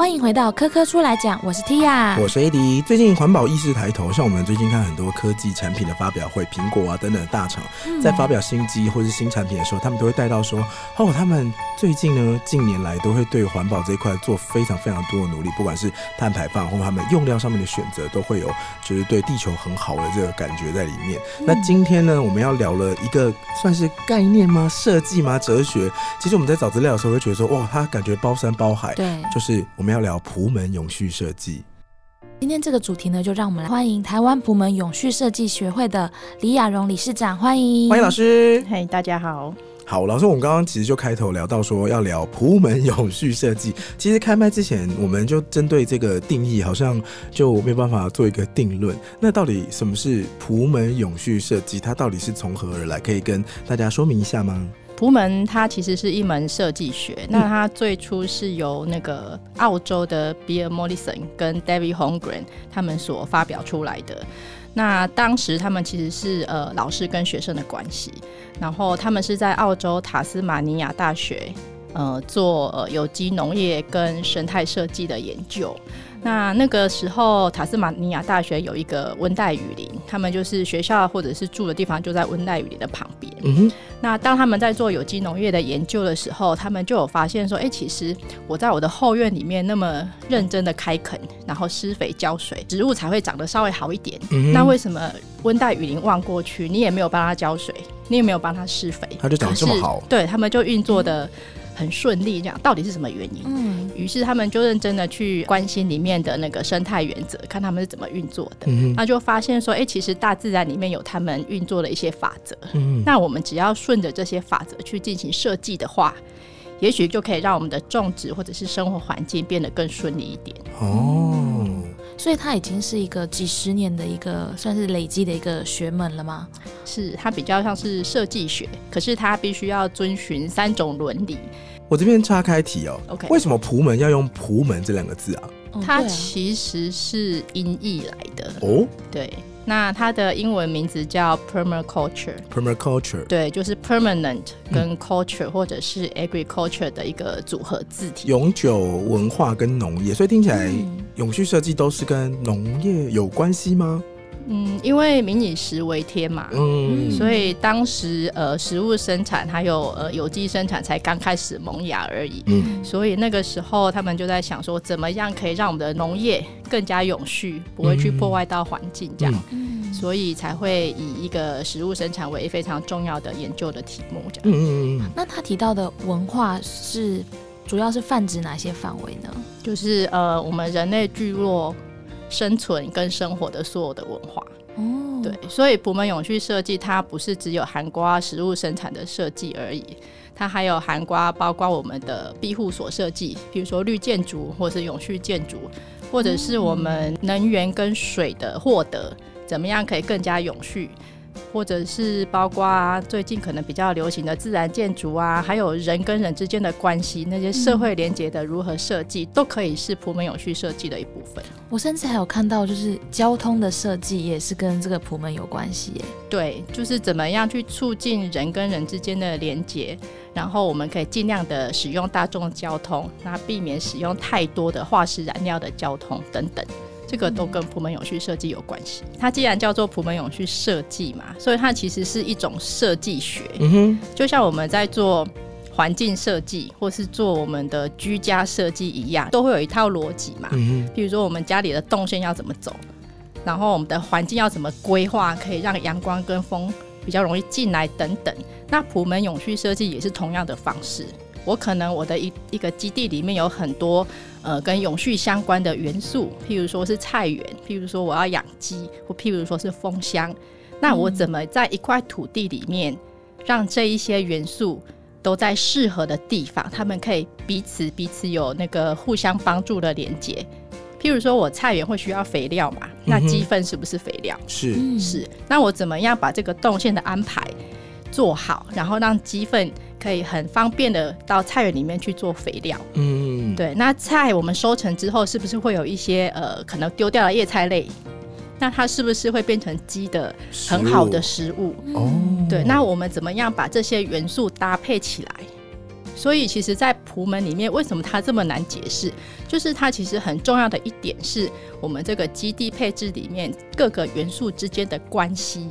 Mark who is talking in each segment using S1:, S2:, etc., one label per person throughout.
S1: 欢迎回到科科出来讲，我是 Tia，
S2: 我是 AD。最近环保意识抬头，像我们最近看很多科技产品的发表会，苹果啊等等大厂在发表新机或是新产品的时候，他们都会带到说，哦，他们最近呢近年来都会对环保这一块做非常非常多的努力，不管是碳排放或他们用料上面的选择，都会有就是对地球很好的这个感觉在里面。那今天呢，我们要聊了一个算是概念吗？设计吗？哲学？其实我们在找资料的时候会觉得说，哇，它感觉包山包海，
S1: 对，
S2: 就是我们。要聊普门永续设计，
S1: 今天这个主题呢，就让我们来欢迎台湾普门永续设计学会的李雅荣理事长，欢迎，
S2: 欢迎老师，
S3: 嘿，大家好，
S2: 好，老师，我们刚刚其实就开头聊到说要聊普门永续设计，其实开麦之前，我们就针对这个定义，好像就没有办法做一个定论。那到底什么是普门永续设计？它到底是从何而来？可以跟大家说明一下吗？
S3: 图门它其实是一门设计学，那它最初是由那个澳洲的 Bill Morrison 跟 David Holmgren 他们所发表出来的。那当时他们其实是呃老师跟学生的关系，然后他们是在澳洲塔斯马尼亚大学呃做呃有机农业跟生态设计的研究。那那个时候，塔斯马尼亚大学有一个温带雨林，他们就是学校或者是住的地方就在温带雨林的旁边。嗯哼。那当他们在做有机农业的研究的时候，他们就有发现说，哎，其实我在我的后院里面那么认真的开垦，然后施肥浇水，植物才会长得稍微好一点。那为什么温带雨林望过去，你也没有帮它浇水，你也没有帮它施肥，
S2: 它就长得这么好？
S3: 对他们就运作的。很顺利，这样到底是什么原因？嗯，于是他们就认真的去关心里面的那个生态原则，看他们是怎么运作的。嗯，那就发现说，哎，其实大自然里面有他们运作的一些法则。嗯，那我们只要顺着这些法则去进行设计的话，也许就可以让我们的种植或者是生活环境变得更顺利一点。
S1: 哦，所以它已经是一个几十年的一个算是累积的一个学门了吗？
S3: 是，它比较像是设计学，可是它必须要遵循三种伦理。
S2: 我这边岔开题哦，OK，为什么蒲门要用蒲门这两个字啊？
S3: 它其实是音译来的。哦，对，那它的英文名字叫 permaculture，permaculture，对，就是 permanent 跟 culture 或者是 agriculture 的一个组合字体，
S2: 永久文化跟农业，所以听起来永续设计都是跟农业有关系吗？
S3: 嗯，因为民以食为天嘛，嗯，所以当时呃食物生产还有呃有机生产才刚开始萌芽而已，嗯，所以那个时候他们就在想说，怎么样可以让我们的农业更加永续，不会去破坏到环境这样，嗯，所以才会以一个食物生产为非常重要的研究的题目这样。嗯嗯
S1: 嗯。那他提到的文化是主要是泛指哪些范围呢？
S3: 就是呃我们人类聚落。生存跟生活的所有的文化，哦，对，所以普门永续设计它不是只有含瓜食物生产的设计而已，它还有含瓜包括我们的庇护所设计，比如说绿建筑或是永续建筑，或者是我们能源跟水的获得，怎么样可以更加永续。或者是包括最近可能比较流行的自然建筑啊，还有人跟人之间的关系，那些社会连接的如何设计，都可以是普门有序设计的一部分。
S1: 我甚至还有看到，就是交通的设计也是跟这个普门有关系耶。
S3: 对，就是怎么样去促进人跟人之间的连接，然后我们可以尽量的使用大众交通，那避免使用太多的化石燃料的交通等等。这个都跟普门永续设计有关系。它既然叫做普门永续设计嘛，所以它其实是一种设计学。嗯哼，就像我们在做环境设计或是做我们的居家设计一样，都会有一套逻辑嘛。嗯哼，比如说我们家里的动线要怎么走，然后我们的环境要怎么规划，可以让阳光跟风比较容易进来等等。那普门永续设计也是同样的方式。我可能我的一一个基地里面有很多呃跟永续相关的元素，譬如说是菜园，譬如说我要养鸡，或譬如说是蜂箱，那我怎么在一块土地里面让这一些元素都在适合的地方，他们可以彼此彼此有那个互相帮助的连接。譬如说我菜园会需要肥料嘛，那鸡粪是不是肥料？
S2: 是
S3: 是，那我怎么样把这个动线的安排做好，然后让鸡粪。可以很方便的到菜园里面去做肥料。嗯，对。那菜我们收成之后，是不是会有一些呃可能丢掉的叶菜类？那它是不是会变成鸡的很好的食物？哦，对。那我们怎么样把这些元素搭配起来？所以其实，在蒲门里面，为什么它这么难解释？就是它其实很重要的一点是我们这个基地配置里面各个元素之间的关系，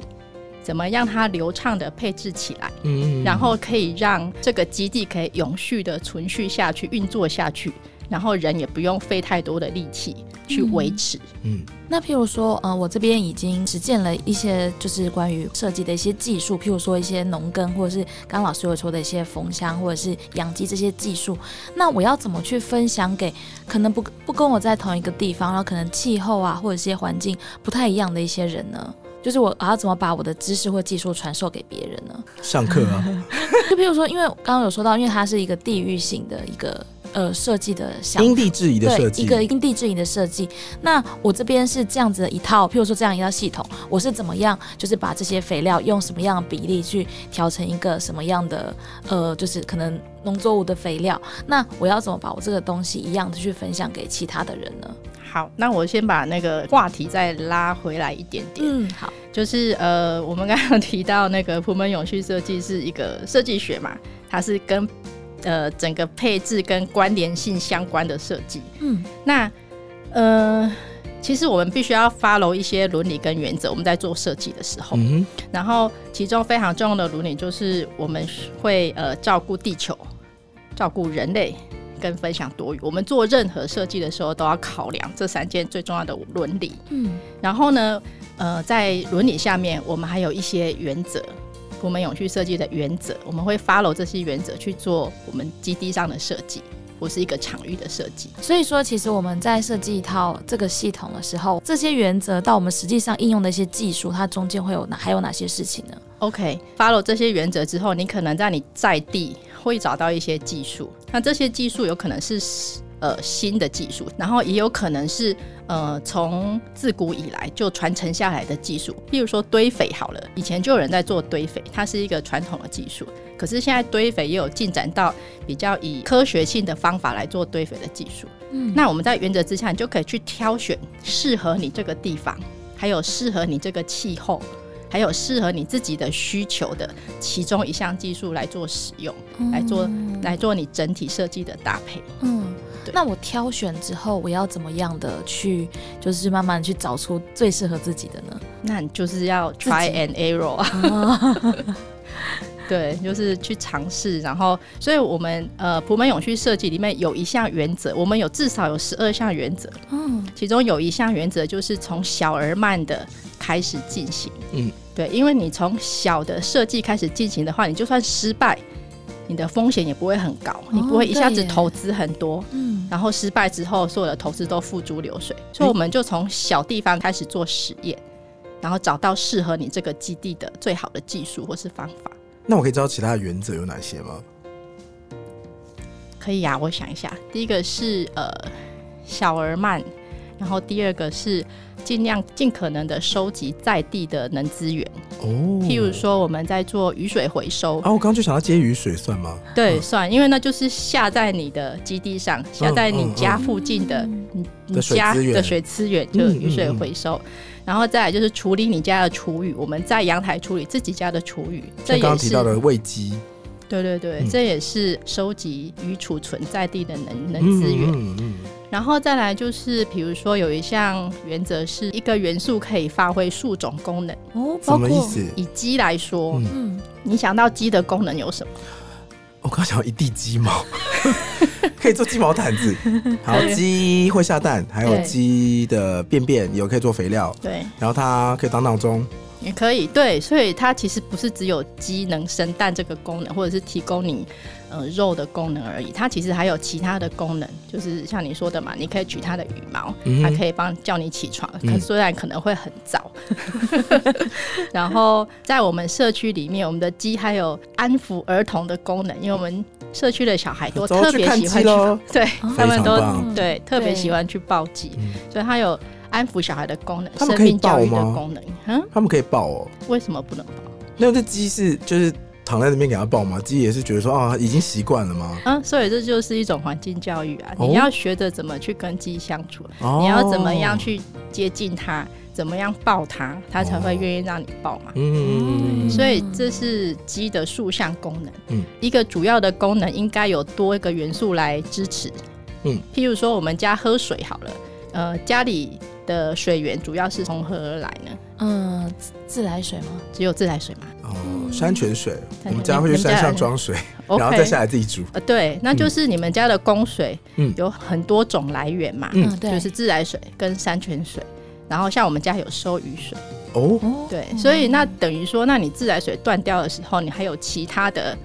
S3: 怎么让它流畅的配置起来，
S2: 嗯
S3: 然后可以让这个基地可以永续的存续下去、运作下去，然后人也不用费太多的力气去维持。
S2: 嗯
S1: 那譬如说，呃，我这边已经实践了一些就是关于设计的一些技术，譬如说一些农耕，或者是刚刚老师有说的一些缝箱或者是养鸡这些技术。那我要怎么去分享给可能不不跟我在同一个地方，然后可能气候啊或者一些环境不太一样的一些人呢？就是我我要怎么把我的知识或技术传授给别人呢？
S2: 上课啊，
S1: 就譬如说，因为刚刚有说到，因为它是一个地域性的一个呃设计的想法
S2: 因地制宜的设计，
S1: 一个因地制宜的设计。那我这边是这样子的一套，譬如说这样一套系统，我是怎么样，就是把这些肥料用什么样的比例去调成一个什么样的呃，就是可能农作物的肥料。那我要怎么把我这个东西一样的去分享给其他的人呢？
S3: 好，那我先把那个话题再拉回来一点点。
S1: 嗯，好，
S3: 就是呃，我们刚刚提到那个普门永续设计是一个设计学嘛，它是跟呃整个配置跟关联性相关的设计。
S1: 嗯
S3: 那呃，其实我们必须要 follow 一些伦理跟原则，我们在做设计的时候，
S2: 嗯
S3: 然后其中非常重要的伦理就是我们会呃照顾地球、照顾人类。跟分享多余，我们做任何设计的时候都要考量这三件最重要的伦理。
S1: 嗯
S3: 然后呢，呃，在伦理下面，我们还有一些原则，我们永续设计的原则，我们会 follow 这些原则去做我们基地上的设计，不是一个场域的设计。
S1: 所以说，其实我们在设计一套这个系统的时候，这些原则到我们实际上应用的一些技术，它中间会有哪还有哪些事情呢
S3: ？OK，follow、这些原则之后，你可能在你在地会找到一些技术，那这些技术有可能是呃新的技术，然后也有可能是呃从自古以来就传承下来的技术。譬如说堆肥好了，以前就有人在做堆肥，它是一个传统的技术，可是现在堆肥也有进展到比较以科学性的方法来做堆肥的技术。
S1: 嗯
S3: 那我们在原则之下，你就可以去挑选适合你这个地方，还有适合你这个气候。还有适合你自己的需求的其中一项技术来做使用，来做来做你整体设计的搭配。
S1: 嗯
S3: 对，
S1: 那我挑选之后，我要怎么样的去，就是慢慢去找出最适合自己的呢？
S3: 那你就是要 try and error 啊，对，就是去尝试。然后，所以我们呃普门永续设计里面有一项原则，我们有至少有十二项原则，
S1: 嗯
S3: 其中有一项原则就是从小而慢的开始进行。
S2: 嗯，
S3: 对，因为你从小的设计开始进行的话，你就算失败，你的风险也不会很高，你不会一下子投资很多。
S1: 嗯
S3: 然后失败之后，所有的投资都付诸流水，所以我们就从小地方开始做实验，然后找到适合你这个基地的最好的技术或是方法。
S2: 那我可以知道其他的原则有哪些吗？
S3: 可以呀、我想一下，第一个是呃小而慢，然后第二个是尽量尽可能的收集在地的能资源，
S2: 哦，
S3: 譬如说我们在做雨水回收，
S2: 啊，我刚刚就想要接雨水算吗？
S3: 对，
S2: 嗯。
S3: 算，因为那就是下在你的基地上，下在你家附近的
S1: 嗯
S3: 你你家的水资源，就雨水回收。然后再来就是处理你家的厨余，我们在阳台处理自己家的厨余，这
S2: 刚
S3: 也是
S2: 刚提到的喂鸡。
S3: 对对对，
S2: 嗯。
S3: 这也是收集与储存在地的能能资源。
S2: 嗯嗯
S3: 然后再来就是，比如说有一项原则是一个元素可以发挥数种功能。
S1: 哦，
S2: 什
S1: 包括
S2: 么意思？
S3: 以鸡来说，
S2: 嗯
S1: 嗯
S3: 你想到鸡的功能有什么？
S2: 我刚刚想到一地鸡毛，可以做鸡毛毯子。好，
S3: 对
S2: 鸡会下蛋，还有
S3: 对
S2: 鸡的便便有可以做肥料，
S3: 对，
S2: 然后它可以当闹钟。
S3: 也可以，对，所以它其实不是只有鸡能生蛋这个功能，或者是提供你呃肉的功能而已，它其实还有其他的功能，就是像你说的嘛，你可以取它的羽毛，
S2: 嗯
S3: 它可以帮叫你起床，
S2: 嗯
S3: 可虽然可能会很早。然后在我们社区里面，我们的鸡还有安抚儿童的功能，因为我们社区的小孩都特别喜欢去对
S1: 哦
S3: 他们都对特别喜欢去抱鸡，
S2: 嗯。
S3: 所以它有安抚小孩的功能，
S2: 他们可以
S3: 生命教育的
S2: 抱吗
S3: 功能。嗯，
S2: 他们可以抱哦。
S3: 为什么不能抱？
S2: 那这鸡是就是躺在那边给他抱吗？鸡也是觉得说啊，已经习惯了吗？
S3: 嗯，所以这就是一种环境教育啊！
S2: 哦
S3: 你要学着怎么去跟鸡相处，
S2: 哦
S3: 你要怎么样？去接近它，怎么样抱它，它才会愿意让你抱嘛。
S2: 嗯，
S3: 所以这是鸡的数项功能。
S2: 嗯
S3: 一个主要的功能应该有多一个元素来支持。
S2: 嗯，
S3: 譬如说我们家喝水好了，呃，家里的水源主要是从何而来呢？
S1: 嗯，自自来水吗？
S3: 只有自来水吗。
S2: 哦，山泉水，我们家会去山上装水，然后再下来自己煮。
S3: 呃，对，那就是你们家的供水，
S2: 嗯
S3: 有很多种来源嘛，
S2: 嗯
S1: 嗯，对，
S3: 就是自来水跟山泉水。然后像我们家有收雨水，
S2: 哦，
S1: 哦
S3: 对，所以那等于说，那你自来水断掉的时候，你还有其他的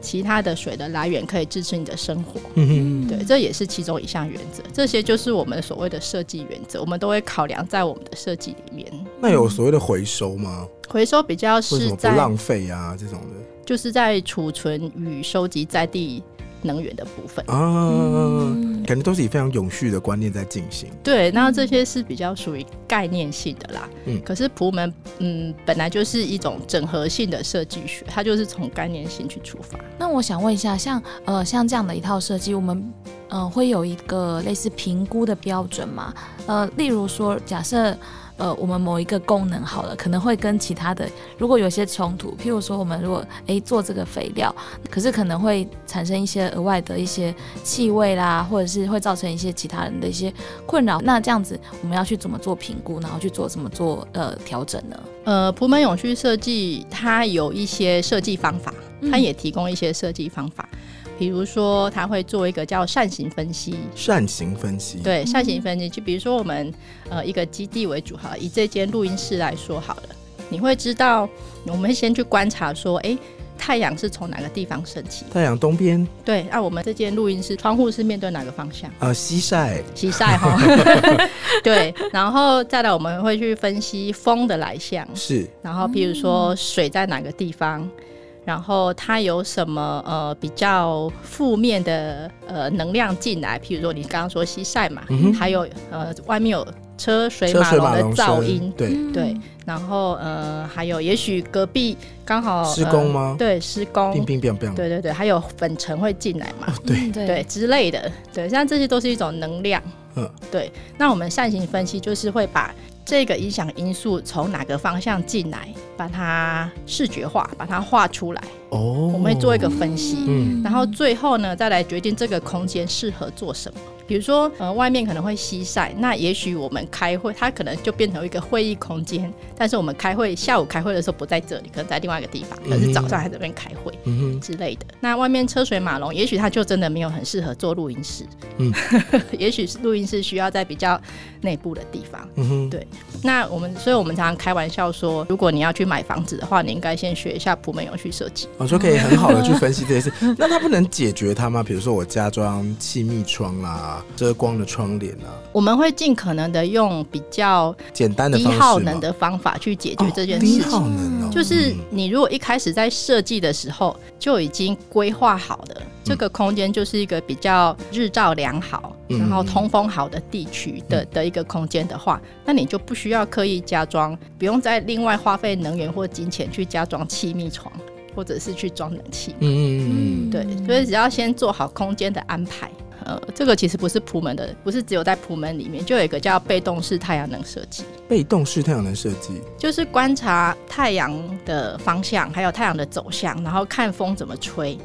S3: 其他的水的来源可以支持你的生活。
S2: 嗯哼，
S3: 对，这也是其中一项原则。这些就是我们所谓的设计原则，我们都会考量在我们的设计里面。
S2: 那有所谓的回收吗？
S3: 回收比较是在
S2: 浪费啊？这种的
S3: 就是在储存与收集在地能源的部分。
S2: 啊，
S1: 嗯
S2: 感觉都是以非常永续的观念在进行。
S3: 对，那这些是比较属于概念性的啦。
S2: 嗯
S3: 可是普门嗯本来就是一种整合性的设计学，它就是从概念性去出发。
S1: 那我想问一下，像呃像这样的一套设计，我们呃会有一个类似评估的标准吗？呃，例如说，假设呃我们某一个功能好了，可能会跟其他的如果有些冲突，譬如说我们如果诶做这个肥料，可是可能会产生一些额外的一些气味啦，或者是会造成一些其他人的一些困扰，那这样子我们要去怎么做评估，然后去做怎么做呃调整呢？
S3: 呃，普门永续设计它有一些设计方法，它
S1: 嗯
S3: 也提供一些设计方法。比如说，他会做一个叫扇形分析，
S2: 扇形分析，，
S3: 对，扇形分析，就比如说我们呃一个基地为主哈，以这间录音室来说好了，你会知道，我们先去观察说，哎、太阳是从哪个地方升起？
S2: 太阳东边，
S3: 对，那、我们这间录音室窗户是面对哪个方向？
S2: 呃，西晒，
S3: 西晒哈，对，然后再来我们会去分析风的来向，
S2: 是。
S3: 然后比如说水在哪个地方，然后它有什么呃比较负面的呃能量进来，譬如说你刚刚说西晒嘛，
S2: 嗯
S3: 还有呃外面有车水
S2: 车
S3: 马龙的噪音，
S2: 对，
S3: 对，然后呃还有也许隔壁刚好
S2: 施工吗？
S3: 呃对，施工。
S2: 冰，冰冰冰，
S3: 对对对，还有粉尘会进来嘛，
S2: 对。
S1: 嗯对。
S3: 对之类的，对，像这些都是一种能量。
S2: 嗯，
S3: 对。那我们扇形分析就是会把这个影响因素从哪个方向进来，把它视觉化，把它画出来。
S2: 哦，
S3: 我们会做一个分析，
S2: 嗯
S3: 然后最后呢，再来决定这个空间适合做什么。比如说，呃，外面可能会西晒，那也许我们开会，它可能就变成一个会议空间，但是我们开会下午开会的时候不在这里，可能在另外一个地方，可能是早上还在这边开会。
S2: 嗯，
S3: 之类的。那外面车水马龙，也许它就真的没有很适合做录音室。
S2: 嗯，
S3: 也许是录音室需要在比较内部的地方。
S2: 嗯哼，
S3: 对那我们，所以我们常常开玩笑说，如果你要去买房子的话，你应该先学一下普门永续设计。
S2: 我说可以很好的去分析这些事，那它不能解决它吗？比如说我加装气密窗啦，遮光的窗帘啊，
S3: 我们会尽可能的用比较
S2: 简单的
S3: 低耗能的方法去解决这件
S2: 哦低
S3: 事情。
S2: 耗能哦，
S3: 就是
S2: 嗯
S3: 你如果一开始在设计的时候就已经规划好的这个空间，就是一个比较日照良好，
S2: 嗯。
S3: 然后通风好的地区的的一个空间的话，那你就不需要刻意加装，不用再另外花费能源或金钱去加装气密窗，或者是去装冷气。
S2: 嗯嗯嗯嗯，
S3: 对，所以只要先做好空间的安排。呃，这个其实不是普门的，不是只有在普门里面，就有一个叫被动式太阳能设计。
S2: 被动式太阳能设计，
S3: 就是观察太阳的方向，还有太阳的走向，然后看风怎么吹，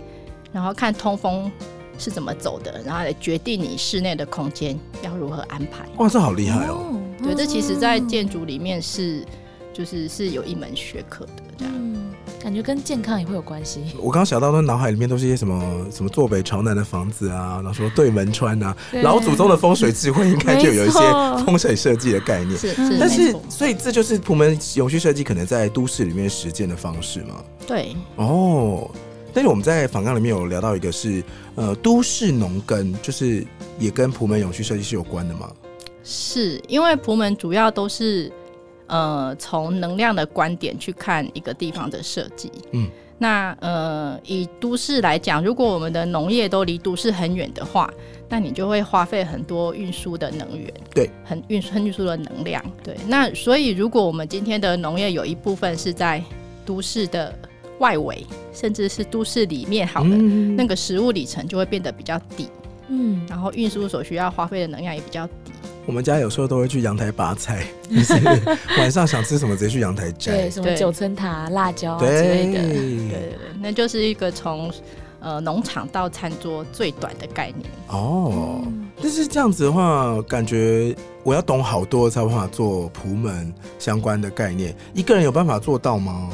S3: 然后看通风是怎么走的，然后来决定你室内的空间要如何安排。
S2: 哇，这好厉害哦！
S3: 对，这其实在建筑里面是就是是有一门学科的这样。
S1: 嗯，感觉跟健康也会有关系。
S2: 我刚刚想到的脑海里面都是一些什么什么坐北朝南的房子啊，然后说对门穿啊，老祖宗的风水智慧应该就有一些风水设计的概念。
S3: 是是，
S2: 但是，所以这就是普门永续设计可能在都市里面实践的方式嘛？
S3: 对
S2: 哦，但是我们在访纲里面有聊到一个是呃都市农耕，就是也跟普门永续设计是有关的嘛？
S3: 是因为普门主要都是呃从能量的观点去看一个地方的设计。
S2: 嗯，
S3: 那呃以都市来讲，如果我们的农业都离都市很远的话，那你就会花费很多运输的能源，
S2: 对，
S3: 很运很运输的能量，对。那所以如果我们今天的农业有一部分是在都市的外围，甚至是都市里面好了，
S2: 嗯
S3: 那个食物里程就会变得比较低。
S1: 嗯，
S3: 然后运输所需要花费的能量也比较低。
S2: 我们家有时候都会去阳台拔菜，就是晚上想吃什么直接去阳台摘
S1: 对，。什么九层塔、辣椒啊之类的。
S3: 对对对，那就是一个从呃农场到餐桌最短的概念。
S2: 哦，但是这样子的话，感觉我要懂好多才有办法做仆门相关的概念。一个人有办法做到吗？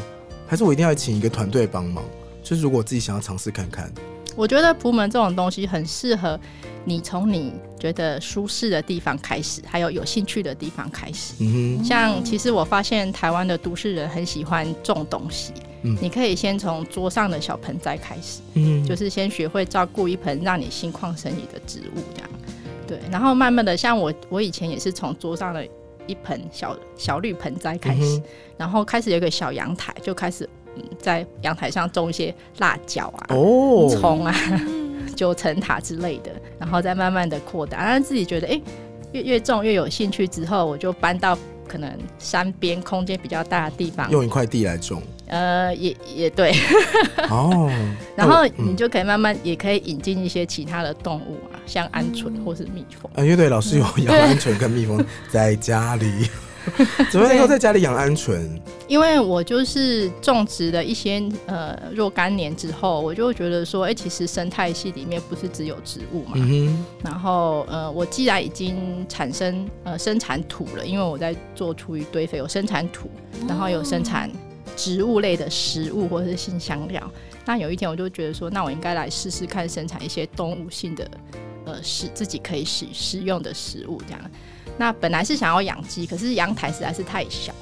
S2: 还是我一定要请一个团队帮忙？就是如果我自己想要尝试看看，
S3: 我觉得普门这种东西很适合你从你觉得舒适的地方开始，还有有兴趣的地方开始。像其实我发现台湾的都市人很喜欢种东西，
S2: 嗯
S3: 你可以先从桌上的小盆栽开始，
S2: 嗯，
S3: 就是先学会照顾一盆让你心旷神怡的植物，这样。对，然后慢慢的，像我，我以前也是从桌上的一盆小小绿盆栽开始，
S2: 嗯
S3: 然后开始有一个小阳台，就开始嗯在阳台上种一些辣椒啊、
S2: 哦，
S3: 葱啊、九层塔之类的，然后再慢慢的扩大，让自己觉得哎、越越种越有兴趣之后，我就搬到可能山边空间比较大的地方，
S2: 用一块地来种。
S3: 呃，也也对，
S2: 哦，
S3: 然后
S2: 嗯。
S3: 你就可以慢慢也可以引进一些其他的动物啊，像鹌鹑或是蜜蜂。
S2: 啊，因为对老师有 养鹌鹑跟蜜蜂在家里，怎么能够在家里养鹌鹑？
S3: 因为我就是种植了一些呃若干年之后，我就会觉得说，哎、其实生态系里面不是只有植物嘛。
S2: 嗯
S3: 然后呃，我既然已经产生呃生产土了，因为我在做出一堆肥，有生产土，然后有生产植物类的食物或者是新香料。那有一天我就觉得说，那我应该来试试看生产一些动物性的呃食自己可以使食用的食物这样。那本来是想要养鸡，可是阳台实在是太小。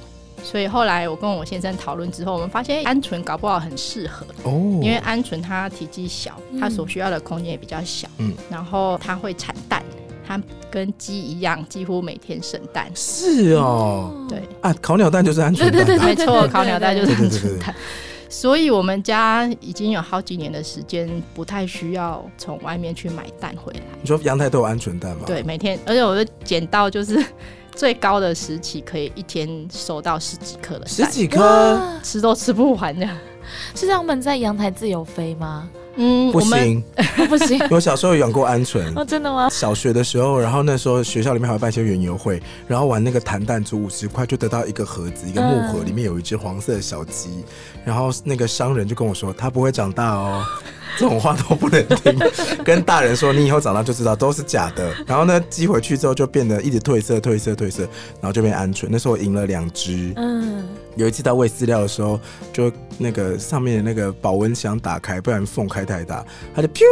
S3: 所以后来我跟我先生讨论之后，我们发现鹌鹑搞不好很适合，
S2: 哦，
S3: 因为鹌鹑它体积小，它所需要的空间也比较小，
S2: 嗯
S3: 然后它会产蛋，它跟鸡一样，几乎每天生蛋。
S2: 是哦，
S3: 对，
S2: 啊，烤鸟蛋就是鹌鹑蛋吧，
S1: 对对对
S3: 没错，烤鸟蛋就是鹌鹑蛋。所以我们家已经有好几年的时间，不太需要从外面去买蛋回来。
S2: 你说阳台都有鹌鹑蛋吗？
S3: 对，每天，而且我就捡到就是最高的时期，可以一天收到十几颗的蛋，
S2: 十几颗
S3: 吃都吃不完这样。
S1: 是让他们在阳台自由飞吗？
S3: 嗯，
S2: 不行，
S1: 哦 不行
S2: 我小时候养过鹌鹑。
S1: 哦，真的吗？
S2: 小学的时候，然后那时候学校里面还会办一些园游会，然后玩那个弹弹珠，五十块就得到一个盒子，一个木盒，
S1: 嗯
S2: 里面有一只黄色的小鸡，然后那个商人就跟我说，它不会长大哦。这种话都不能听，跟大人说你以后长大就知道都是假的。然后呢，寄回去之后就变得一直褪色、褪色、褪色，然后就变鹌鹑。那时候我赢了两只，
S1: 嗯，
S2: 有一次他喂饲料的时候，就那个上面的那个保温箱打开，不然缝开太大，它就噗，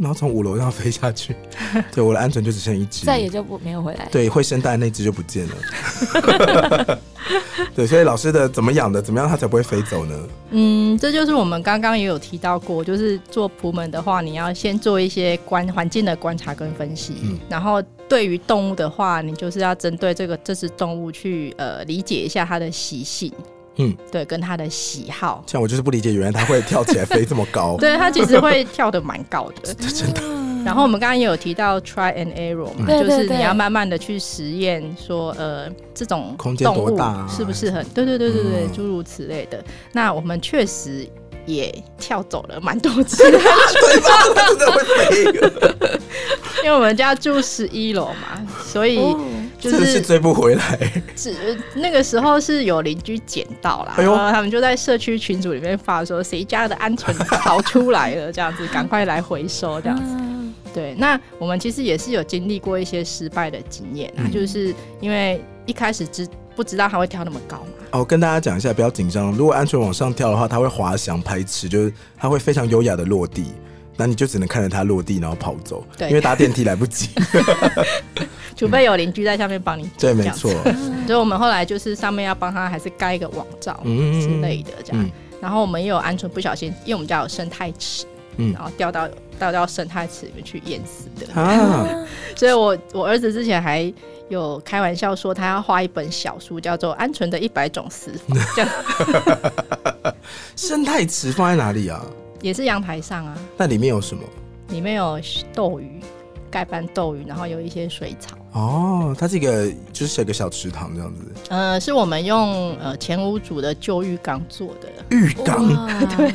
S2: 然后从五楼上飞下去。对，我的鹌鹑就只剩一只，
S1: 再也就不没有回来。
S2: 对会生蛋那只就不见了。对，所以老师的怎么养的，怎么样它才不会飞走呢？
S3: 嗯，这就是我们刚刚也有提到过，就是做普门的话，你要先做一些观环境的观察跟分析，
S2: 嗯
S3: 然后对于动物的话，你就是要针对这个这只动物去呃理解一下它的习性，
S2: 嗯，
S3: 对，跟他的喜好。
S2: 像我就是不理解，原来他会跳起来飞这么高。
S3: 对，他其实会跳的蛮高的。
S2: 真的，
S3: 然后我们刚刚也有提到 try and error 嘛，就是你要慢慢的去实验，说呃这种
S2: 空间
S3: 动物
S2: 多大啊
S3: 适不适合？对对对对对，
S2: 嗯
S3: 诸如此类的。那我们确实也跳走了蛮多次，
S2: 对吧？真的会飞，
S3: 因为我们家住十一楼嘛，所以
S1: 哦
S3: 就
S2: 是
S3: 是
S2: 追不回来。
S3: 只那个时候是有邻居捡到啦，然后他们就在社区群组里面发说谁家的鹌鹑逃出来了，这样子赶快来回收这样子。
S1: 嗯
S3: 对，那我们其实也是有经历过一些失败的经验啊，
S2: 嗯
S3: 就是因为一开始知不知道它会跳那么高嘛，
S2: 哦，跟大家讲一下，不要紧张。如果鹌鹑往上跳的话，它会滑翔拍翅，就是它会非常优雅的落地。那你就只能看着它落地，然后跑走，
S3: 对
S2: 因为搭电梯来不及。
S3: 除非有邻居在下面帮你
S2: 对，没错。
S3: 所以我们后来就是上面要帮他还是盖一个网罩
S2: 嗯
S3: 之类的这样。
S2: 嗯
S3: 然后我们也有鹌鹑不小心，因为我们家有生态池，
S2: 嗯
S3: 然后掉到掉到生态池里面去淹死的。
S2: 啊，
S3: 所以我我儿子之前还有开玩笑说，他要画一本小书，叫做《鹌鹑的一百种死法》，这样
S2: 生态池放在哪里啊？
S3: 也是阳台上啊，
S2: 那里面有什么？
S3: 里面有斗鱼、盖斑斗鱼，然后有一些水草。
S2: 哦，它是一个就是是一个小池塘这样子，
S3: 呃，是我们用呃前屋主的旧浴缸做的，
S2: 浴缸。
S3: 对，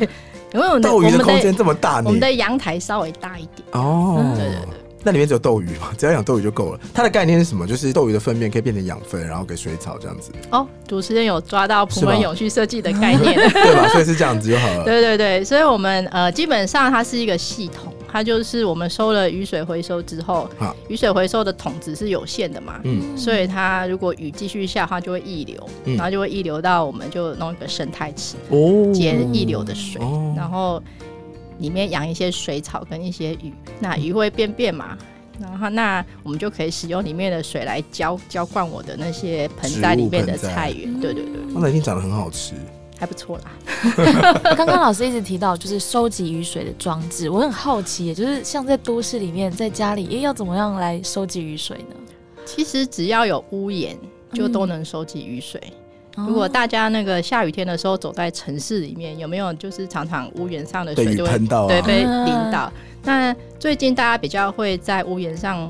S3: 因为我们的
S2: 斗鱼的空间这么大呢
S3: 我们？的阳台稍微大一点。
S2: 哦，
S3: 对对对。
S2: 那里面只有斗鱼嘛？只要养斗鱼就够了。它的概念是什么？就是斗鱼的粪便可以变成养分，然后给水草这样子，
S3: 哦，主持人有抓到普
S2: 是吗
S3: 门永续设计的概念。
S2: 对吧？所以是这样子就好了。
S3: 对对对，所以我们呃基本上它是一个系统，它就是我们收了雨水回收之后，雨水回收的桶子是有限的嘛，
S2: 嗯
S3: 所以它如果雨继续下，的话就会溢流，
S2: 嗯
S3: 然后就会溢流到我们就弄一个生态池，
S2: 哦
S3: 接溢流的水，
S2: 哦
S3: 然后里面养一些水草跟一些鱼，那鱼会便便嘛。然后，那我们就可以使用里面的水来浇浇灌我的那些盆栽里面的菜园，对对对，
S2: 哦那一定长得很好吃。
S3: 还不错啦。
S1: 刚刚老师一直提到就是收集雨水的装置，我很好奇耶，就是像在都市里面，在家里，哎，要怎么样来收集雨水呢？
S3: 其实只要有屋檐，就都能收集雨水。
S1: 哦
S3: 如果大家那个下雨天的时候走在城市里面，有没有就是常常屋檐上的水就会
S2: 喷到啊
S3: 对被
S1: 啊
S3: 淋到？那最近大家比较会在屋檐上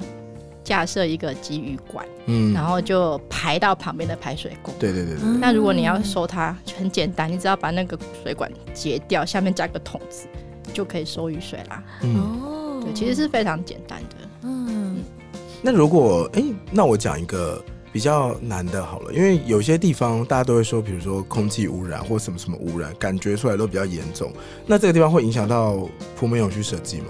S3: 架设一个集雨管，
S2: 嗯
S3: 然后就排到旁边的排水沟。
S2: 对对对
S3: 那如果你要收它，就很简单，你只要把那个水管截掉，下面加个桶子，就可以收雨水啦。
S2: 嗯。
S1: 哦
S3: 对，其实是非常简单的。
S1: 嗯
S2: 那如果哎、那我讲一个比较难的好了，因为有些地方大家都会说，比如说空气污染或什么什么污染，感觉出来都比较严重。那这个地方会影响到铺面永续设计吗？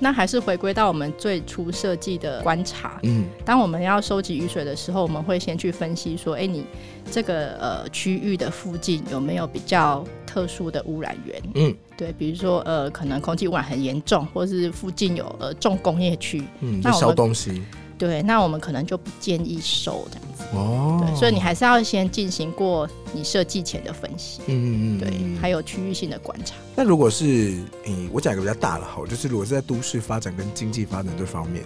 S3: 那还是回归到我们最初设计的观察。
S2: 嗯
S3: 当我们要收集雨水的时候，我们会先去分析说，哎、你这个呃区域的附近有没有比较特殊的污染源？
S2: 嗯
S3: 对，比如说呃，可能空气污染很严重，或是附近有呃重工业区，
S2: 嗯，
S3: 那我们
S2: 东西
S3: 对，那我们可能就不建议收这样子。
S2: 哦。
S3: 对，所以你还是要先进行过你设计前的分析，
S2: 嗯嗯嗯，
S3: 对，
S2: 嗯
S3: 还有区域性的观察。
S2: 那如果是，嗯、我讲一个比较大的好，就是如果是在都市发展跟经济发展这方面，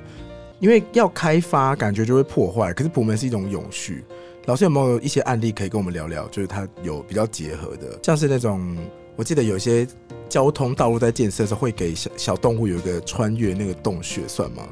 S2: 因为要开发，感觉就会破坏，可是普门是一种永续。老师有没有一些案例可以跟我们聊聊？就是它有比较结合的，像是那种，我记得有一些交通道路在建设的时候会给小小动物有一个穿越那个洞穴，算吗？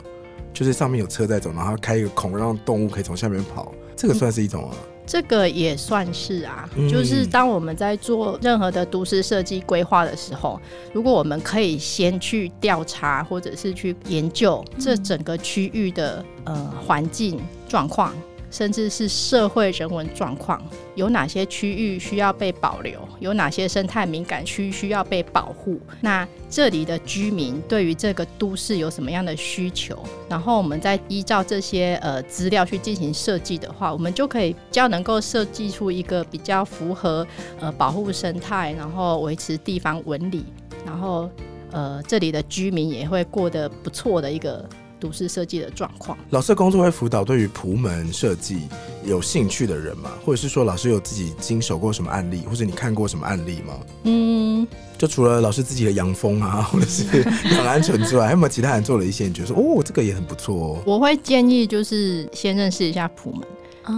S2: 就是上面有车在走，然后开一个孔，让动物可以从下面跑，这个算是一种啊。
S3: 这个也算是啊，
S2: 嗯
S3: 就是当我们在做任何的都市设计规划的时候，如果我们可以先去调查或者是去研究这整个区域的呃环境状况，甚至是社会人文状况，有哪些区域需要被保留，有哪些生态敏感区需要被保护，那这里的居民对于这个都市有什么样的需求，然后我们再依照这些呃资料去进行设计的话，我们就可以比较能够设计出一个比较符合呃保护生态，然后维持地方纹理，然后呃这里的居民也会过得不错的一个都市设计的状况。
S2: 老师的工作会辅导对于普门设计有兴趣的人吗？或者是说老师有自己经手过什么案例，或者你看过什么案例吗？
S3: 嗯，
S2: 就除了老师自己的养蜂啊，或者是养鹌鹑之外，还有没有其他人做了一些？你觉得说哦，这个也很不错哦。
S3: 我会建议就是先认识一下普门。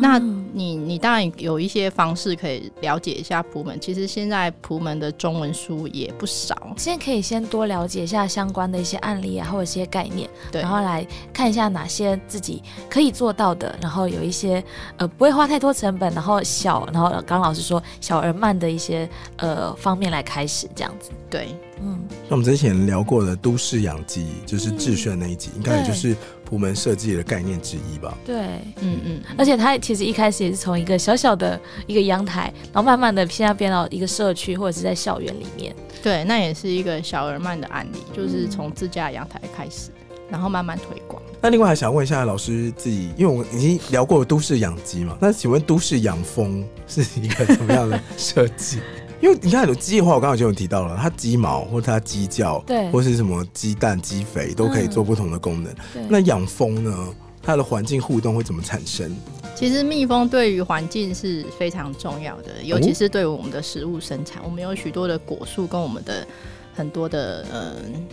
S3: 那
S1: 嗯
S3: 你你当然有一些方式可以了解一下普门。其实现在普门的中文书也不少，
S1: 现在可以先多了解一下相关的一些案例啊，或者一些概念，
S3: 对。
S1: 然后来看一下哪些自己可以做到的，然后有一些呃不会花太多成本，然后小，然后刚刚老师说小而慢的一些呃方面来开始这样子。
S3: 对，
S1: 嗯，
S2: 那我们之前聊过的都市养鸡，就是智炫那一集，应该也就是普门设计的概念之一吧？
S1: 对。
S3: 嗯嗯，
S1: 而且它其实一开始也是从一个小小的一个阳台，然后慢慢的现在变到一个社区或者是在校园里面。
S3: 对，那也是一个小而慢的案例，就是从自家阳台开始，然后慢慢推广。
S2: 那另外还想问一下老师自己，因为我已经聊过都市养鸡嘛，那请问都市养蜂是一个什么样的设计？因为你看有鸡的话，我刚刚就有提到了，它鸡毛或者它鸡叫，
S1: 对
S2: 或是什么鸡蛋、鸡肥都可以做不同的功能。
S1: 对，
S2: 那养蜂呢？它的环境互动会怎么产生？
S3: 其实蜜蜂对于环境是非常重要的，尤其是对于我们的食物生产，我们有许多的果树跟我们的很多的嗯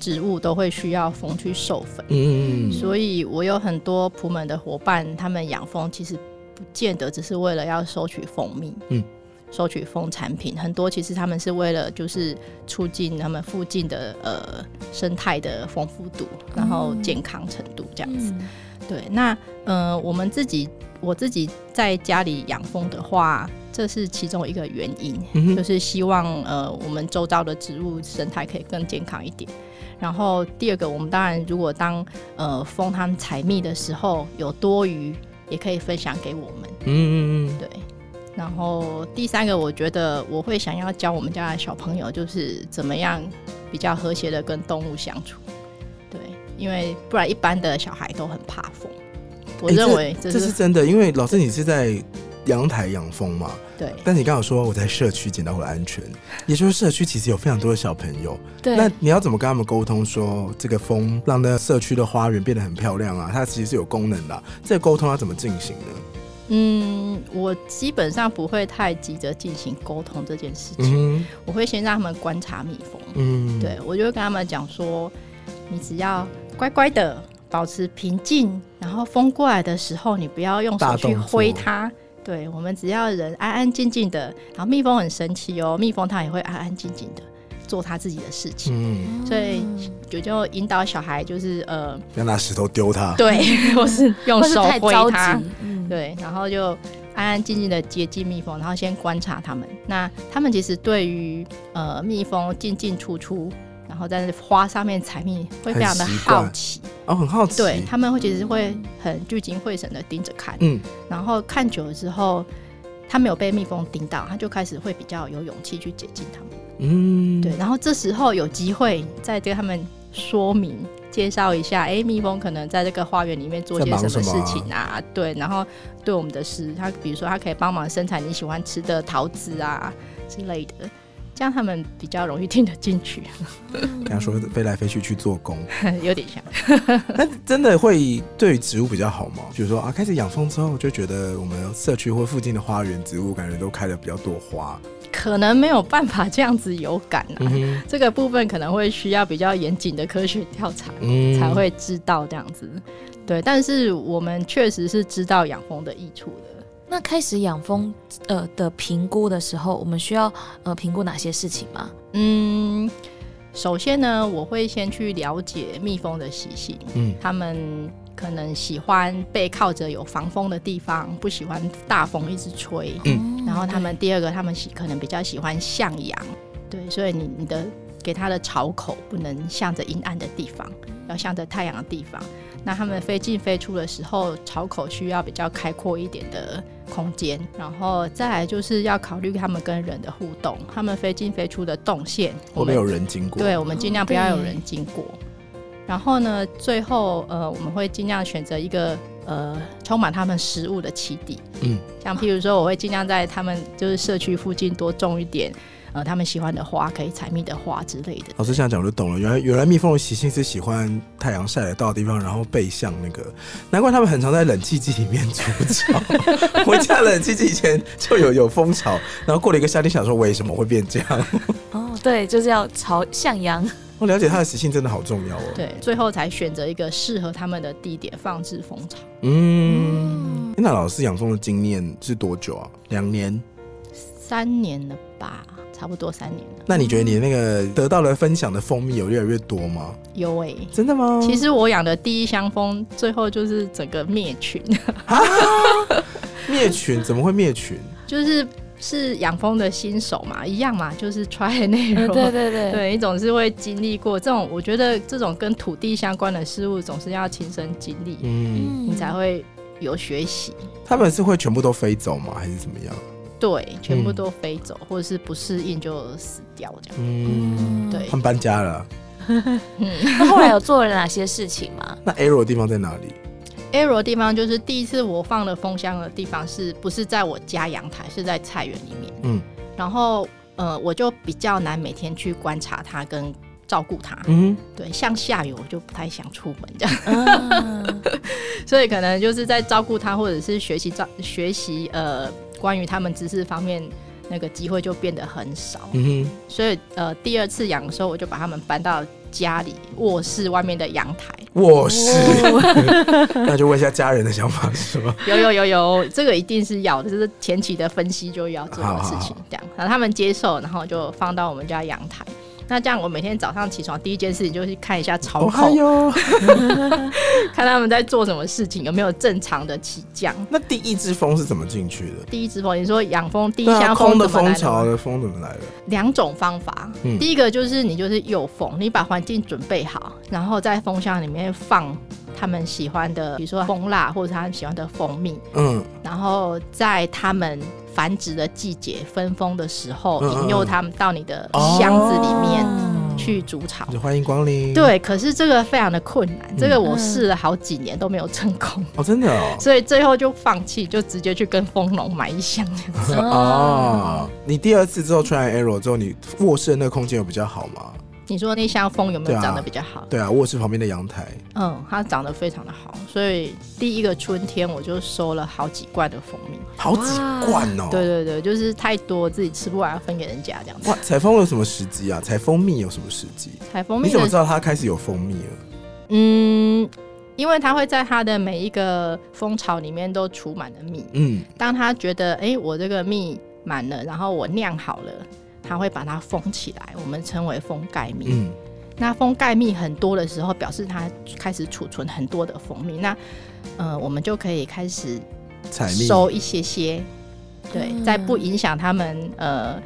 S3: 植物都会需要蜂去授粉。
S2: 嗯，
S3: 所以我有很多普门的伙伴，他们养蜂其实不见得只是为了要收取蜂蜜，
S2: 嗯，
S3: 收取蜂产品，很多其实他们是为了就是促进他们附近的呃生态的丰富度，然后健康程度这样子。
S1: 嗯
S3: 对，那呃我们自己我自己在家里养蜂的话，这是其中一个原因，
S2: 嗯
S3: 就是希望呃我们周遭的植物生态可以更健康一点。然后第二个，我们当然如果当呃蜂他们采蜜的时候有多余，也可以分享给我们。
S2: 嗯嗯嗯，
S3: 对。然后第三个，我觉得我会想要教我们家的小朋友，就是怎么样比较和谐的跟动物相处。对，因为不然一般的小孩都很怕蜂。我认为
S2: 这
S3: 这
S2: 这是真的，因为老师你是在阳台养蜂嘛，
S3: 对
S2: 但你刚好说我在社区捡到我的安全，也就是社区其实有非常多的小朋友，
S1: 对，
S2: 那你要怎么跟他们沟通说这个蜂让那社区的花园变得很漂亮啊？它其实是有功能的啊、这个沟通要怎么进行呢？
S3: 嗯，我基本上不会太急着进行沟通这件事情，
S2: 嗯
S3: 我会先让他们观察蜜蜂。
S2: 嗯，
S3: 对，我就会跟他们讲说，你只要乖乖的保持平静，然后风过来的时候，你不要用手去挥它。对，我们只要人安安静静的，然后蜜蜂很神奇哦，蜜蜂它也会安安静静的做他自己的事情。
S2: 嗯，
S3: 所以就就引导小孩，就是呃，
S2: 不要拿石头丢他。
S3: 对，或是用手挥
S1: 他，，嗯，
S3: 对，然后就安安静静的接近蜜蜂，然后先观察他们。那他们其实对于呃蜜蜂进进出出，然后在花上面采蜜会非常的好奇，
S2: 哦，很好奇。
S3: 对，他们会其实会很聚精会神的盯着看，
S2: 嗯，
S3: 然后看久了之后。他没有被蜜蜂叮到，他就开始会比较有勇气去接近它们。
S2: 嗯，
S3: 对，然后这时候有机会再跟他们说明、介绍一下，哎，蜜蜂可能在这个花园里面做些什么事情啊？对，然后对我们的事，它比如说它可以帮忙生产你喜欢吃的桃子啊之类的，这样他们比较容易听得进去，
S2: 跟他说飞来飞去去做工，
S3: 有点像。
S2: 那真的会对植物比较好吗？比如说啊，开始养蜂之后，就觉得我们社区或附近的花园植物感觉都开的比较多花。
S3: 可能没有办法这样子有感啊，
S2: 嗯，
S3: 这个部分可能会需要比较严谨的科学调查。
S2: 嗯
S3: 才会知道这样子，对，但是我们确实是知道养蜂的益处的。
S1: 那开始养蜂呃的评估的时候，我们需要呃评估哪些事情吗？
S3: 嗯，首先呢，我会先去了解蜜蜂的习性，
S2: 嗯
S3: 他们可能喜欢背靠着有防风的地方，不喜欢大风一直吹。
S2: 嗯
S1: 哦
S3: 然后他们第二个，他们喜可能比较喜欢向阳，对，所以你你的给它的巢口不能向着阴暗的地方，要向着太阳的地方。那他们飞进飞出的时候，巢口需要比较开阔一点的空间，然后再来就是要考虑他们跟人的互动，他们飞进飞出的动线，
S2: 会不会有人经过？
S3: 对，我们尽量不要有人经过。然后呢，最后呃，我们会尽量选择一个呃充满他们食物的栖地。
S2: 嗯，
S3: 像譬如说，我会尽量在他们就是社区附近多种一点呃他们喜欢的花，可以采蜜的花之类的。
S2: 老师这样讲我就懂了，原来原来蜜蜂的习性是喜欢太阳晒得到的地方，然后背向那个，难怪他们很常在冷气机里面筑巢。我家冷气机以前就有有蜂巢，然后过了一个夏天，想说为什么会变这样？
S1: 哦，对，就是要朝向阳。
S2: 我了解它的习性真的好重要哦。
S3: 对，最后才选择一个适合他们的地点放置蜂巢。
S2: 嗯，那老师养蜂的经验是多久啊？两年。
S3: 三年了吧，差不多三年了。
S2: 那你觉得你那个得到了分享的蜂蜜有越来越多吗？
S3: 有诶、
S2: 真的吗？
S3: 其实我养的第一箱蜂，最后就是整个灭群。
S2: 灭群怎么会灭群？
S3: 就是是养蜂的新手嘛，一样嘛，就是 try
S1: 呃
S3: error。
S1: 对对对，
S3: 对，你总是会经历过这种，我觉得这种跟土地相关的事物，总是要亲身经历，
S2: 嗯，
S3: 你才会有学习。
S2: 他们是会全部都飞走吗？还是怎么样？
S3: 对，全部都飞走，或者是不适应就死掉这样。
S2: 嗯，
S3: 对
S2: 他们搬家了。
S1: 那后来有做了哪些事情吗？
S2: 那 arrow 的地方在哪里
S3: ？arrow 的地方就是第一次我放的蜂箱的地方，是不是在我家阳台，是在菜园里面。
S2: 嗯
S3: 然后呃，我就比较难每天去观察它跟照顾它。
S2: 嗯
S3: 对，像下雨我就不太想出门这样。
S1: 嗯，
S3: 所以可能就是在照顾它，或者是学习照学习呃关于他们知识方面那个机会就变得很少。
S2: 嗯
S3: 所以呃第二次养的时候，我就把他们搬到家里卧室外面的阳台。
S2: 卧室。
S3: 哦
S2: 那就问一下家人的想法是吗？
S3: 有有有有，这个一定是要的，就是前期的分析就要做的事情。这样，然后他们接受，然后就放到我们家阳台。那这样我每天早上起床第一件事情就是看一下槽
S2: 哦，还
S3: 口，
S2: 有，
S3: 看他们在做什么事情，有没有正常的起降。
S2: 那第一只蜂是怎么进去的？
S3: 第一只蜂，你说养蜂第一箱
S2: 蜂的？蜂巢的蜂怎么来的？
S3: 两种方法，
S2: 嗯
S3: 第一个就是你就是诱蜂，你把环境准备好，然后在蜂箱里面放他们喜欢的，比如说蜂蜡或者他们喜欢的蜂蜜，
S2: 嗯，
S3: 然后在他们繁殖的季节分蜂的时候，
S2: 嗯嗯
S3: 引诱他们到你的
S2: 哦
S3: 箱子里面
S1: 嗯
S3: 去筑巢。
S2: 就欢迎光临。，
S3: 对，可是这个非常的困难，这个我
S1: 嗯
S3: 试了好几年都没有成功，
S2: 哦，真的哦。
S3: 所以最后就放弃，就直接去跟蜂农买一箱这样子。
S2: 哦，你第二次之后 try and error 之后，你卧室的那个空间有比较好吗？
S3: 你说那箱蜂有没有长得比较好？
S2: 对啊，卧室旁边的阳台。
S3: 嗯，它长得非常的好，所以第一个春天我就收了好几罐的蜂蜜。
S2: 好几罐哦。
S3: 对对对，就是太多自己吃不完，分给人家这样子。
S2: 哇，采蜂有什么时机啊？采蜂蜜有什么时机？
S3: 采蜂蜜
S2: 你怎么知道它开始有蜂蜜了？
S3: 嗯，因为它会在它的每一个蜂巢里面都储满了蜜。
S2: 嗯，
S3: 当它觉得哎、诶我这个蜜满了，然后我酿好了，它会把它封起来，我们称为封盖蜜。
S2: 嗯，
S3: 那封盖蜜很多的时候，表示它开始储存很多的蜂蜜。那呃，我们就可以开始
S2: 采蜜。
S3: 收一些些，对，
S1: 嗯
S3: 在不影响他们呃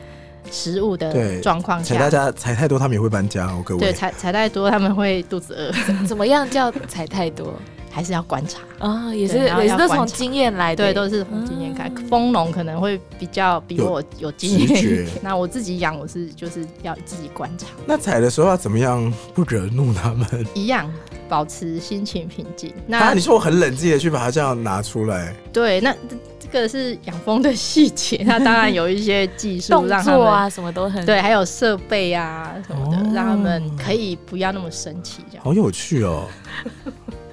S3: 食物
S2: 对
S3: 的状况
S2: 采大。家采太多，他们也会搬家哦，各位对，
S3: 采采太多，他们会肚子饿，
S1: 怎么样叫采太多
S3: 还是要观察。
S1: 啊？也是也是都从经验来的，
S3: 对，都是从经验看。蜂农可能会比较比我有经验一点。那我自己养，我是就是要自己观察，
S2: 那采的时候要怎么样不惹怒他们？
S3: 一样保持心情平静。
S2: 啊，
S3: 那
S2: 你说我很冷静的去把它这样拿出来，
S3: 对，那这这个是养蜂的细节，那当然有一些技术
S1: 动
S3: 让他们。
S1: 作啊什么都很
S3: 对，还有设备啊什么的，
S2: 哦
S3: 让他们可以不要那么生气，这样。
S2: 好有趣哦。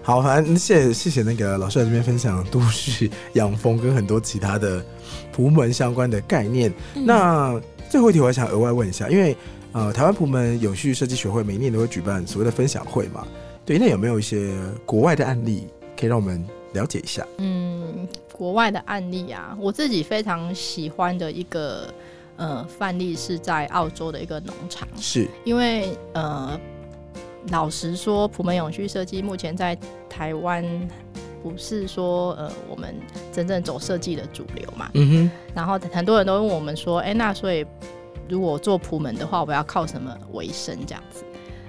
S2: 好，反正谢谢谢谢那个老师在这边分享都市养蜂跟很多其他的仆门相关的概念。
S1: 嗯
S2: 那最后一题我还想额外问一下，因为呃台湾仆门永续设计学会每年都会举办所谓的分享会嘛，对，那有没有一些国外的案例可以让我们了解一下？
S3: 嗯，国外的案例啊，我自己非常喜欢的一个呃范例是在澳洲的一个农场，
S2: 是，
S3: 因为呃，老实说，普门永续设计目前在台湾不是说呃我们真正走设计的主流嘛，
S2: 嗯
S3: 然后很多人都问我们说，哎、那所以如果做普门的话，我要靠什么为生这样子？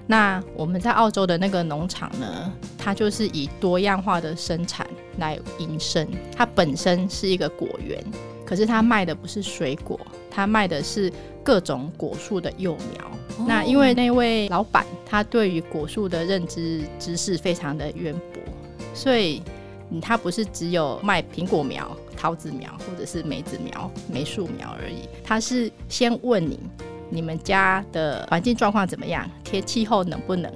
S3: 那我们在澳洲的那个农场呢，它就是以多样化的生产来营生。它本身是一个果园，可是它卖的不是水果，它卖的是各种果树的幼苗。那因为那位老板他对于果树的认知知识非常的渊博，所以他不是只有卖苹果苗、桃子苗或者是梅子苗、梅树苗而已，他是先问你你们家的环境状况怎么样，天气候能不能。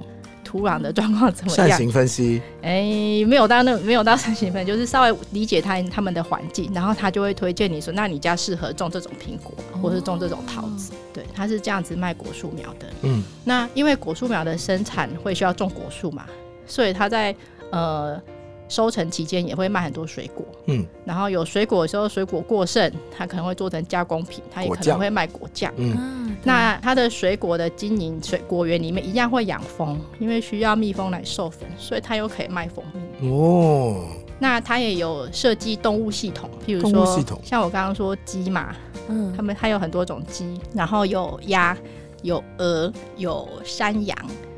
S3: 土壤的状况怎
S2: 哼，
S3: 么样？
S2: 扇形分析，
S3: 哎、没有到那没有到扇形分，就是稍微理解他他们的环境，然后他就会推荐你说，那你家适合种这种苹果，或是种这种桃子。对，他是这样子卖果树苗的。
S2: 嗯，
S3: 那因为果树苗的生产会需要种果树嘛，所以他在呃收成期间也会卖很多水果。
S2: 嗯，
S3: 然后有水果的时候，水果过剩，他可能会做成加工品，他也可能会卖果酱。
S2: 嗯，
S1: 嗯，
S3: 那它的水果的经营水果园里面一样会养蜂，因为需要蜜蜂来授粉，所以它又可以卖蜂蜜。
S2: 哦，
S3: 那它也有设计动物系统，譬如说像我刚刚说鸡嘛，
S1: 嗯。
S3: 他们它有很多种鸡，然后有鸭、有鹅、有山羊，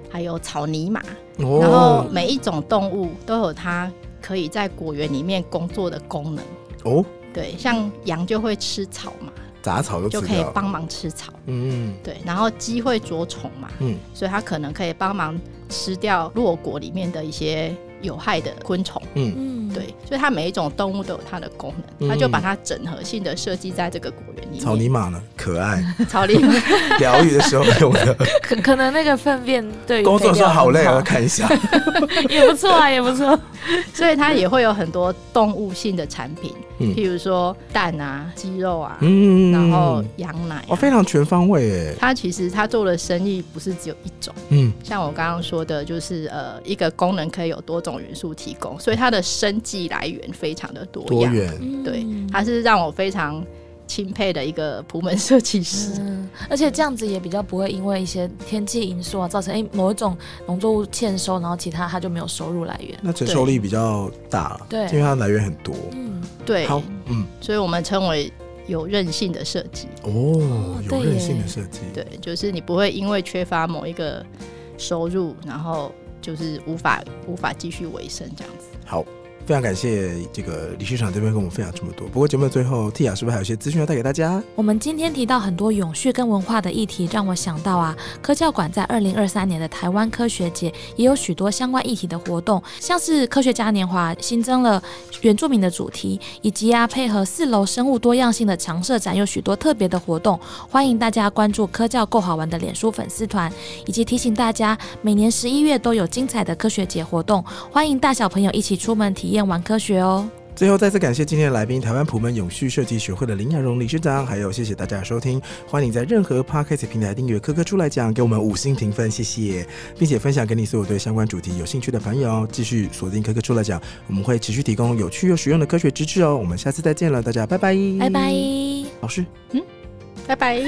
S3: 还有草泥马，然后
S2: 哦，
S3: 每一种动物都有它可以在果园里面工作的功能。
S2: 哦，
S3: 对，像羊就会吃草嘛，
S2: 杂草都
S3: 就，可以帮忙吃草。
S2: 嗯。
S3: 对，然后鸡会捉虫嘛，
S2: 嗯。
S3: 所以它可能可以帮忙吃掉落果里面的一些有害的昆虫。
S2: 嗯，
S1: 嗯，
S3: 对，所以它每一种动物都有它的功能，它就把它整合性的设计在这个果园里面。
S2: 草泥马呢，可爱，
S3: 草泥马，
S2: 疗愈的时候用的，
S1: 可可能那个粪便对于
S2: 工作的时候好累，
S1: 很
S2: 我要看一下，
S1: 也不错啊，也不错。
S3: 所以它也会有很多动物性的产品，
S2: 嗯。
S3: 譬如说蛋啊、鸡肉啊，
S2: 嗯
S3: 然后羊奶、啊。
S2: 哦，非常全方位诶，
S3: 它其实它做的生意不是只有一种，
S2: 嗯。
S3: 像我刚刚说的，就是呃一个功能可以有多种元素提供，所以它的生计来源非常的多样。
S2: 多元，
S3: 对
S1: 嗯，
S3: 它是让我非常钦佩的一个普门设计师。
S1: 嗯，而且这样子也比较不会因为一些天气因素啊，造成哎、某一种农作物欠收，然后其他它就没有收入来源。
S2: 那承受力比较大了，
S1: 对
S2: 因为它来源很多。
S1: 嗯，
S3: 对，
S2: 好，嗯，
S3: 所以我们称为有韧性的设计。
S2: 哦，有韧性的设计，
S3: 对，就是你不会因为缺乏某一个收入，然后就是无法无法继续维生这样子。
S2: 好。非常感谢这个李市长这边跟我们分享这么多。不过节目的最后，Tia 是不是还有一些资讯要带给大家？
S1: 我们今天提到很多永续跟文化的议题，让我想到啊，科教馆在二零二三年的台湾科学节也有许多相关议题的活动，像是科学嘉年华新增了原住民的主题，以及啊配合四楼生物多样性的常设展有许多特别的活动，欢迎大家关注科教够好玩的脸书粉丝团，以及提醒大家每年十一月都有精彩的科学节活动，欢迎大小朋友一起出门体验玩科学哦。
S2: 最后再次感谢今天的来宾，台湾普门永续设计学会的林雅荣理事长，还有谢谢大家的收听。欢迎在任何 podcast 平台订阅科科出来讲，给我们五星评分，谢谢，并且分享给你所有对相关主题有兴趣的朋友。继续锁定科科出来讲，我们会持续提供有趣又实用的科学知识哦。我们下次再见了，大家拜拜，
S1: 拜拜。
S2: 老师。
S3: 嗯拜拜。